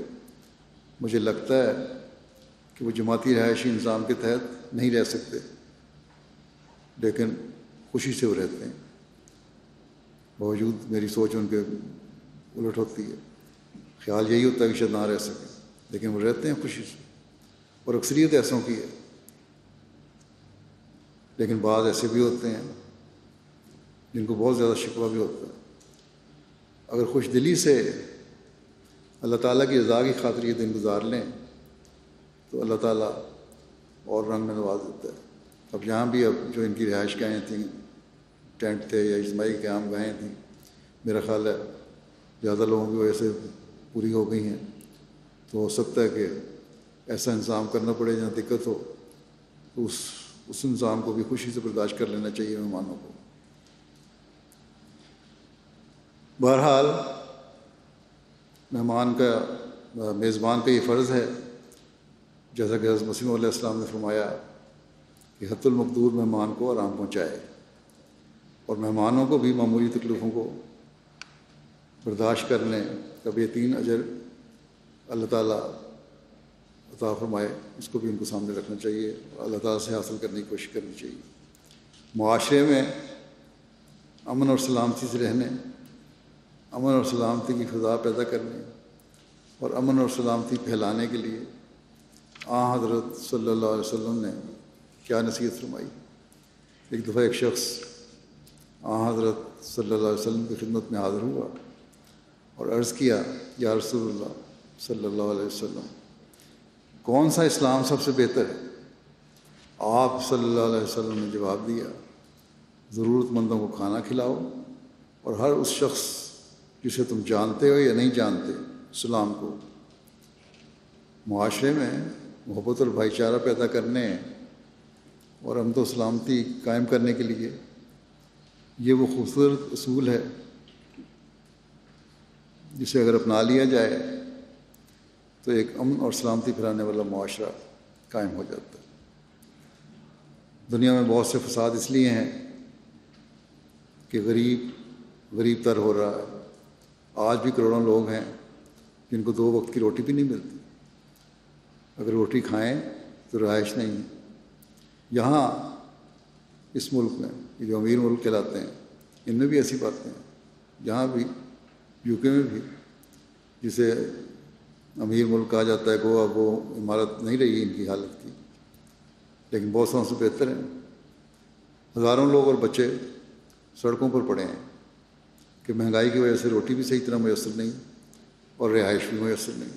مجھے لگتا ہے کہ وہ جماعتی رہائشی نظام کے تحت نہیں رہ سکتے، لیکن خوشی سے وہ رہتے ہیں۔ باوجود میری سوچ ان کے الٹ ہوتی ہے۔ خیال یہی ہوتا ہے کہ شاید نہ رہ سکیں لیکن وہ رہتے ہیں خوشی سے۔ اور اکثریت ایسوں کی ہے۔ لیکن بعض ایسے بھی ہوتے ہیں جن کو بہت زیادہ شکوہ بھی ہوتا ہے۔ اگر خوش دلی سے اللہ تعالیٰ کی رضا کی خاطر یہ دن گزار لیں، تو اللہ تعالیٰ اور رنگ میں نواز دیتا ہے۔ اب یہاں بھی اب جو ان کی رہائش گاہیں تھیں ٹینٹ تھے یا اجتماعی قیام گاہیں تھیں۔ میرا خیال ہے زیادہ لوگوں کی وجہ سے پوری ہو گئی ہیں۔ تو ہو سکتا ہے کہ ایسا انتظام کرنا پڑے، جہاں دقت ہو، تو اس اس انظام کو بھی خوشی سے برداشت کر لینا چاہیے مہمانوں کو۔ بہرحال، مہمان کا، میزبان کا یہ فرض ہے، جیسا کہ حضرت مسیم علیہ السلام نے فرمایا کہ حت المقدور مہمان کو آرام پہنچائے۔ اور مہمانوں کو بھی معمولی تکلیفوں کو برداشت کرنے کا بہترین اجر اللہ تعالیٰ عطا فرمائے، اس کو بھی ان کو سامنے رکھنا چاہیے اور اللہ تعالیٰ سے حاصل کرنے کی کوشش کرنی چاہیے۔ معاشرے میں امن اور سلامتی سے رہنے، امن اور سلامتی کی فضا پیدا کرنے اور امن اور سلامتی پھیلانے کے لیے آ حضرت صلی اللہ علیہ وسلم نے کیا نصیحت فرمائی؟ ایک دفعہ ایک شخص آ، حضرت صلی اللہ علیہ وسلم کی خدمت میں حاضر ہوا اور عرض کیا، یا رسول اللہ صلی اللہ علیہ وسلم، کون سا اسلام سب سے بہتر ہے؟ آپ صلی اللہ علیہ وسلم نے جواب دیا ضرورت مندوں کو کھانا کھلاؤ اور ہر اس شخص جسے تم جانتے ہو یا نہیں جانتے سلام کو معاشرے میں محبت اور بھائی چارہ پیدا کرنے اور امد و سلامتی قائم کرنے کے لیے یہ وہ خوبصورت اصول ہے جسے اگر اپنا لیا جائے تو ایک امن اور سلامتی پھیلانے والا معاشرہ قائم ہو جاتا ہے۔ دنیا میں بہت سے فساد اس لیے ہیں کہ غریب غریب تر ہو رہا ہے۔ آج بھی کروڑوں لوگ ہیں جن کو دو وقت کی روٹی بھی نہیں ملتی۔ اگر روٹی کھائیں تو رہائش نہیں یہاں اس ملک میں یہ جو امیر ملک کہلاتے ہیں، ان میں بھی ایسی باتیں ہیں۔ یہاں بھی، یو کے میں بھی جسے امیر ملک کہا جاتا ہے گوا وہ عمارت نہیں رہی، ان کی حالت کی۔ لیکن بہت سو سے بہتر ہیں۔ ہزاروں لوگ اور بچے سڑکوں پر پڑے ہیں کہ مہنگائی کی وجہ سے روٹی بھی صحیح طرح میسر نہیں اور رہائش بھی میسر نہیں۔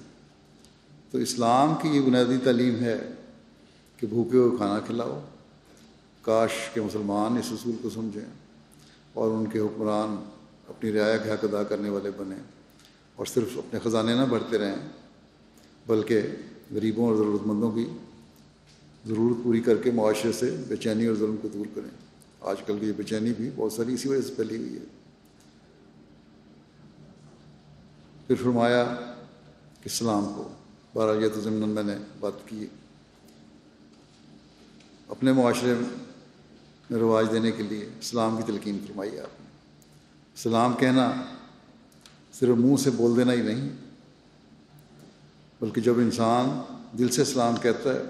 تو اسلام کی یہ بنیادی تعلیم ہے کہ بھوکے کو کھانا کھلاؤ۔ کاش کے مسلمان اس اصول کو سمجھیں اور ان کے حکمران اپنی رعایا کے حق ادا کرنے والے بنیں اور صرف اپنے خزانے نہ بھرتے رہیں، بلکہ غریبوں اور ضرورت مندوں کی ضرورت پوری کر کے معاشرے سے بے چینی اور ظلم کو دور کریں۔ آج کل کی یہ بے چینی بھی بہت ساری اسی وجہ سے پھیلی ہوئی ہے۔ پھر فرمایا کہ اسلام کو، بارہ یہ تو ضمن میں نے بات کی اپنے معاشرے رواج دینے کے لیے اسلام کی تلقین فرمائی آپ نے۔ سلام کہنا صرف منہ سے بول دینا ہی نہیں، بلکہ جب انسان دل سے سلام کہتا ہے،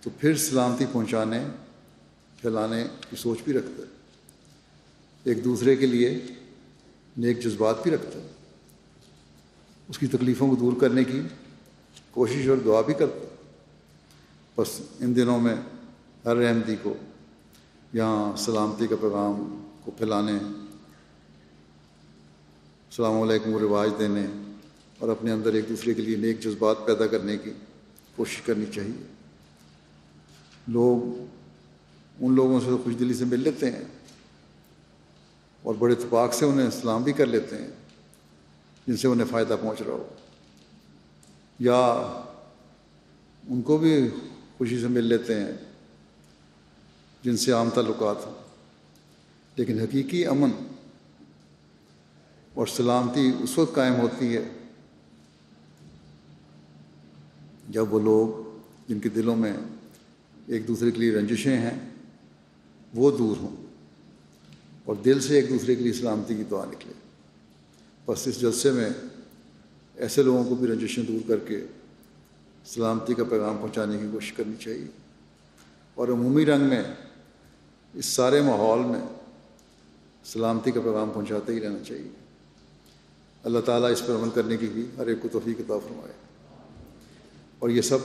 تو پھر سلامتی پہنچانے، پھیلانے کی سوچ بھی رکھتا ہے۔ ایک دوسرے کے لیے نیک جذبات بھی رکھتا ہے۔ اس کی تکلیفوں کو دور کرنے کی کوشش اور دعا بھی کرتا ہے۔ بس ان دنوں میں ہر احمدی کو یہاں سلامتی کا پیغام کو پھیلانے، السلام علیکم و رواج دینے اور اپنے اندر ایک دوسرے کے لیے نیک جذبات پیدا کرنے کی کوشش کرنی چاہیے۔ لوگ ان لوگوں سے خوش دلی سے مل لیتے ہیں اور بڑے اتفاق سے انہیں اسلام بھی کر لیتے ہیں جن سے انہیں فائدہ پہنچ رہا ہو۔ یا ان کو بھی خوشی سے مل لیتے ہیں۔ جن سے عام تعلقات ہوں لیکن حقیقی امن اور سلامتی اس وقت قائم ہوتی ہے جب وہ لوگ جن کے دلوں میں ایک دوسرے کے لیے رنجشیں ہیں، وہ دور ہوں اور دل سے ایک دوسرے کے لیے سلامتی کی دعا نکلے۔ بس اس جلسے میں ایسے لوگوں کو بھی رنجشیں دور کر کے سلامتی کا پیغام پہنچانے کی کوشش کرنی چاہیے۔ اور عمومی رنگ میں اس سارے ماحول میں سلامتی کا پیغام پہنچاتے ہی رہنا چاہیے۔ اللہ تعالیٰ اس پر عمل کرنے کی بھی ہر ایک کو توفیق عطا فرمائے۔ اور یہ سب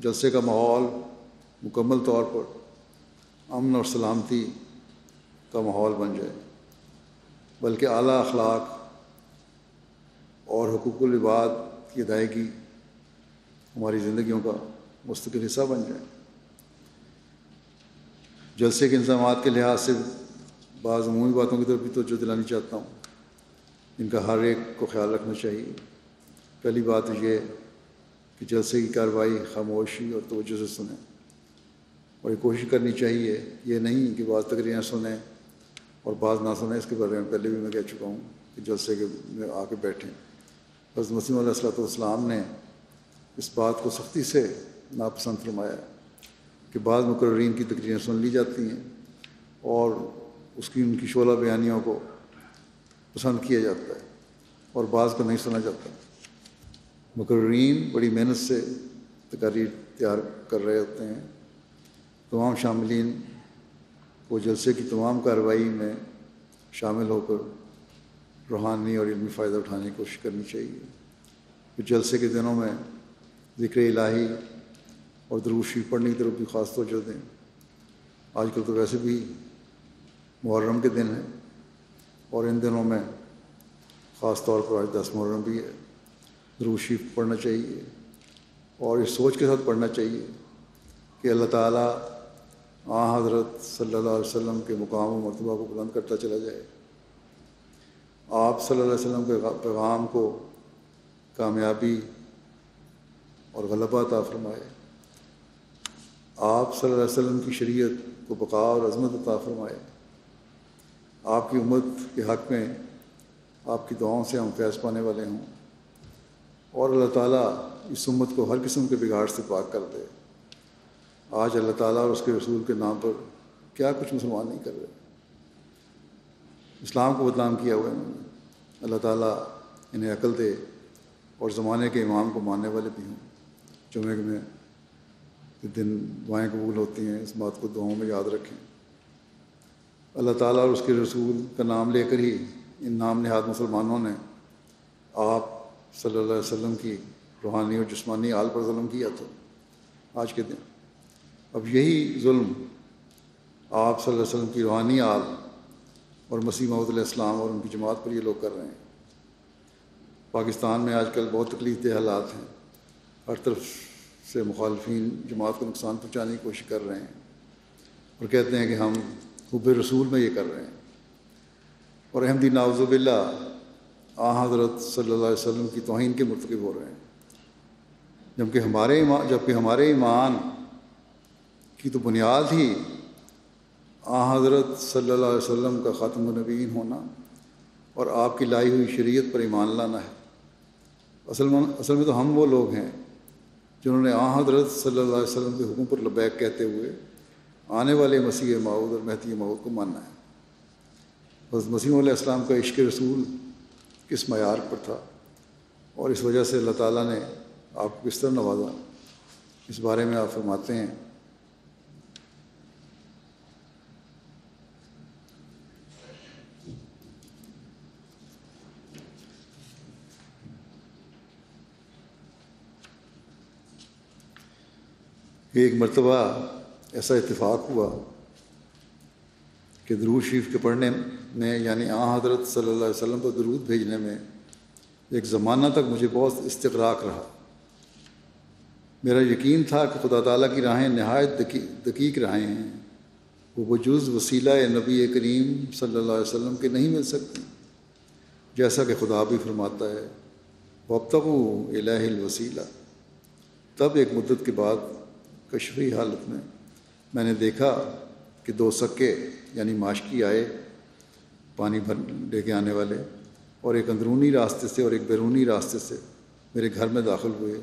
جلسے کا ماحول مکمل طور پر امن اور سلامتی کا ماحول بن جائے۔ بلکہ اعلیٰ اخلاق اور حقوق العباد کی ادائیگی ہماری زندگیوں کا مستقل حصہ بن جائے۔ جلسے کے انتظامات کے لحاظ سے بعض عمومی باتوں کی طرف بھی توجہ دلانی چاہتا ہوں۔ ان کا ہر ایک کو خیال رکھنا چاہیے۔ پہلی بات یہ کہ جلسے کی کارروائی خاموشی اور توجہ سے سنیں۔ اور یہ کوشش کرنی چاہیے۔ یہ نہیں کہ بعض تقریریں سنیں اور بعض نہ سنیں۔ اس کے بارے میں پہلے بھی میں کہہ چکا ہوں کہ جلسے کے میں آ کے بیٹھیں۔ بس مسیم علیہ السلۃ والسلام نے اس بات کو سختی سے ناپسند فرمایا۔ کہ بعض مقررین کی تقریریں سن لی جاتی ہیں اور اس کی ان کی شعلہ بیانیوں کو پسند کیا جاتا ہے اور بعض کو نہیں سنا جاتا مقررین بڑی محنت سے تقاریر تیار کر رہے ہوتے ہیں۔ تمام شاملین کو جلسے کی تمام کارروائی میں شامل ہو کر روحانی اور علمی فائدہ اٹھانے کی کوشش کرنی چاہیے۔ جلسے کے دنوں میں ذکر الہی اور دروشی پڑھنے کی طرف بھی خاص توجہ دیں۔ آج کل تو ویسے بھی محرم کے دن ہیں اور ان دنوں میں خاص طور پر آج دس محرم بھی ہے۔ دروشی پڑھنا چاہیے اور اس سوچ کے ساتھ پڑھنا چاہیے کہ اللہ تعالیٰ آ حضرت صلی اللہ علیہ وسلم کے مقام و مرتبہ کو بلند کرتا چلا جائے۔ آپ صلی اللہ علیہ وسلم کے پیغام کو کامیابی اور غلبہ عطا فرمائے۔ آپ صلی اللہ علیہ وسلم کی شریعت کو بقا اور عظمت عطا فرمائے۔ آپ کی امت کے حق میں آپ کی دعاؤں سے ہم فیض پانے والے ہوں۔ اور اللہ تعالیٰ اس امت کو ہر قسم کے بگاڑ سے پاک کر دے۔ آج اللہ تعالیٰ اور اس کے رسول کے نام پر کیا کچھ مسلمان نہیں کر رہے۔ اسلام کو بدنام کیا ہوا انہوں نے۔ اللہ تعالیٰ انہیں عقل دے اور زمانے کے امام کو ماننے والے بھی ہوں۔ جمعے میں دن دعائیں قبول ہوتی ہیں، اس بات کو دعاؤں میں یاد رکھیں۔ اللہ تعالیٰ اور اس کے رسول کا نام لے کر ہی ان نام نہاد مسلمانوں نے آپ صلی اللہ علیہ وسلم کی روحانی اور جسمانی آل پر ظلم کیا تھا۔ آج کے دن۔ اب یہی ظلم آپ صلی اللہ علیہ وسلم کی روحانی آل اور مسیح محمد علیہ السلام اور ان کی جماعت پر یہ لوگ کر رہے ہیں۔ پاکستان میں آج کل بہت تکلیف دہ حالات ہیں۔ ہر طرف سے مخالفین جماعت کو نقصان پہنچانے کی کوشش کر رہے ہیں اور کہتے ہیں کہ ہم حب رسول میں یہ کر رہے ہیں۔ اور احمدی ناوز باللہ آ حضرت صلی اللہ علیہ وسلم کی توہین کے مرتکب ہو رہے ہیں۔ جبکہ ہمارے ایمان جبکہ ہمارے ایمان کی تو بنیاد ہی آ حضرت صلی اللہ علیہ وسلم کا خاتم النبین ہونا اور آپ کی لائی ہوئی شریعت پر ایمان لانا ہے۔ اصل میں اصل میں تو ہم وہ لوگ ہیں جنہوں نے آ حضرت صلی اللہ علیہ وسلم کے حکم پر لبیک کہتے ہوئے آنے والے مسیح ماؤد اور مہتی ماؤد کو ماننا ہے۔ حضرت مسیح علیہ السلام کا عشق رسول کس معیار پر تھا؟ اور اس وجہ سے اللہ تعالیٰ نے آپ کو کس طرح نوازا؟ اس بارے میں آپ فرماتے ہیں ایک مرتبہ ایسا اتفاق ہوا کہ درود شریف کے پڑھنے میں یعنی آ حضرت صلی اللہ علیہ وسلم کو درود بھیجنے میں ایک زمانہ تک مجھے بہت استقراق رہا۔ میرا یقین تھا کہ خدا تعالیٰ کی راہیں نہایت دقیق راہیں ہیں۔ وہ بجوز وسیلہ نبی کریم صلی اللہ علیہ وسلم کے نہیں مل سکتی جیسا کہ خدا بھی فرماتا ہے وب تک الہ الوسیلہ۔ تب ایک مدت کے بعد کشفی حالت میں میں نے دیکھا کہ دو سکے یعنی ماشکی آئے، پانی بھر لے کے آنے والے اور ایک اندرونی راستے سے اور ایک بیرونی راستے سے میرے گھر میں داخل ہوئے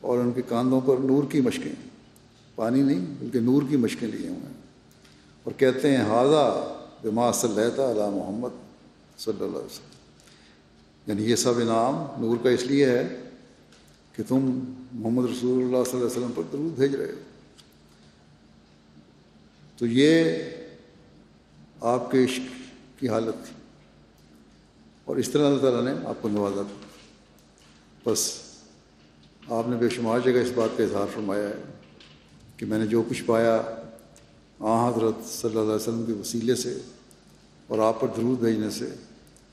اور ان کے کاندھوں پر نور کی مشقیں پانی نہیں بلکہ نور کی مشقیں لیے ہوئے ہیں اور کہتے ہیں حاضہ بما صلی اللہ محمد صلی اللہ علیہ وسلم. یعنی یہ سب انعام نور کا اس لیے ہے کہ تم محمد رسول اللہ صلی اللہ علیہ وسلم پر درود بھیج رہے ہو۔ تو یہ آپ کے عشق کی حالت تھی۔ اور اس طرح اللہ تعالیٰ نے آپ کو نوازا تھا۔ بس آپ نے بے شمار جگہ اس بات کا اظہار فرمایا ہے کہ میں نے جو کچھ پایا آ حضرت صلی اللہ علیہ وسلم کے وسیلے سے اور آپ پر درود بھیجنے سے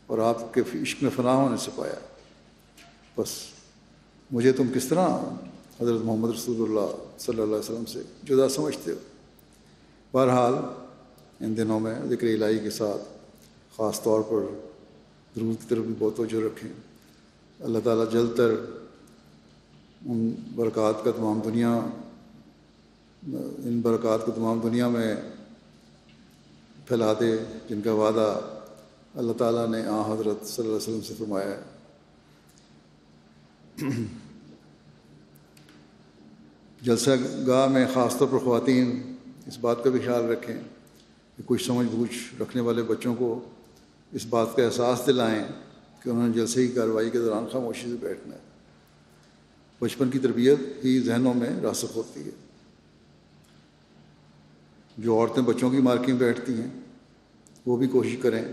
اور آپ کے عشق میں فنا ہونے سے پایا۔ بس مجھے تم کس طرح حضرت محمد رسول اللہ صلی اللہ علیہ وسلم سے جدا سمجھتے ہو؟ بہرحال، ان دنوں میں ذکر الہی کے ساتھ خاص طور پر ضرورت کی طرف بھی بہت توجہ رکھیں۔ اللہ تعالیٰ جلد تر ان برکات کا تمام دنیا، ان برکات کو تمام دنیا میں پھیلا دے جن کا وعدہ اللہ تعالیٰ نے آ حضرت صلی اللہ علیہ وسلم سے فرمایا ہے۔ جلسہ گاہ میں خاص طور پر خواتین، اس بات کا بھی خیال رکھیں کہ کچھ سمجھ بوجھ رکھنے والے بچوں کو اس بات کا احساس دلائیں کہ انہوں نے جلسے کی کارروائی کے دوران خاموشی سے بیٹھنا ہے۔ بچپن کی تربیت ہی ذہنوں میں راسخ ہوتی ہے۔ جو عورتیں بچوں کی مارکنگ بیٹھتی ہیں، وہ بھی کوشش کریں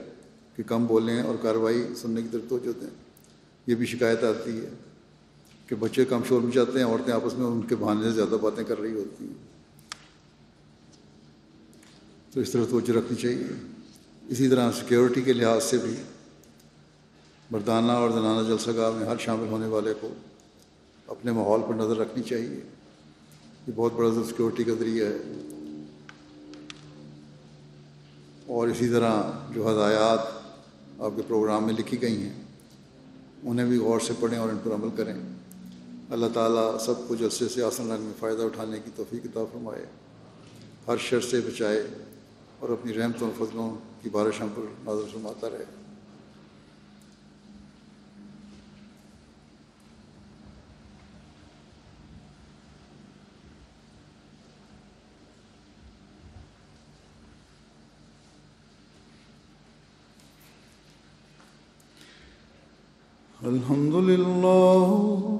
کہ کم بولیں اور کارروائی سننے کی طرف توجہ دیں۔ یہ بھی شکایت آتی ہے۔ کہ بچے کم شور میں جاتے ہیں، عورتیں آپس میں ان کے بہانے سے زیادہ باتیں کر رہی ہوتی ہیں۔ تو اس طرح توجہ رکھنی چاہیے۔ اسی طرح سیکیورٹی کے لحاظ سے بھی مردانہ اور زنانہ جلسہ گاہ میں ہر شامل ہونے والے کو اپنے ماحول پر نظر رکھنی چاہیے۔ یہ بہت بڑا سیکیورٹی کا ذریعہ ہے۔ اور اسی طرح جو ہدایات آپ کے پروگرام میں لکھی گئی ہیں، انہیں بھی غور سے پڑھیں اور ان پر عمل کریں۔ اللہ تعالیٰ سب کو جلسے سے آسن رنگ میں فائدہ اٹھانے کی توفیق کتاب فرمائے، ہر شر سے بچائے اور اپنی رحمتوں اور فضلوں کی بارش ہم پر نازر فرماتا رہے۔ الحمد لله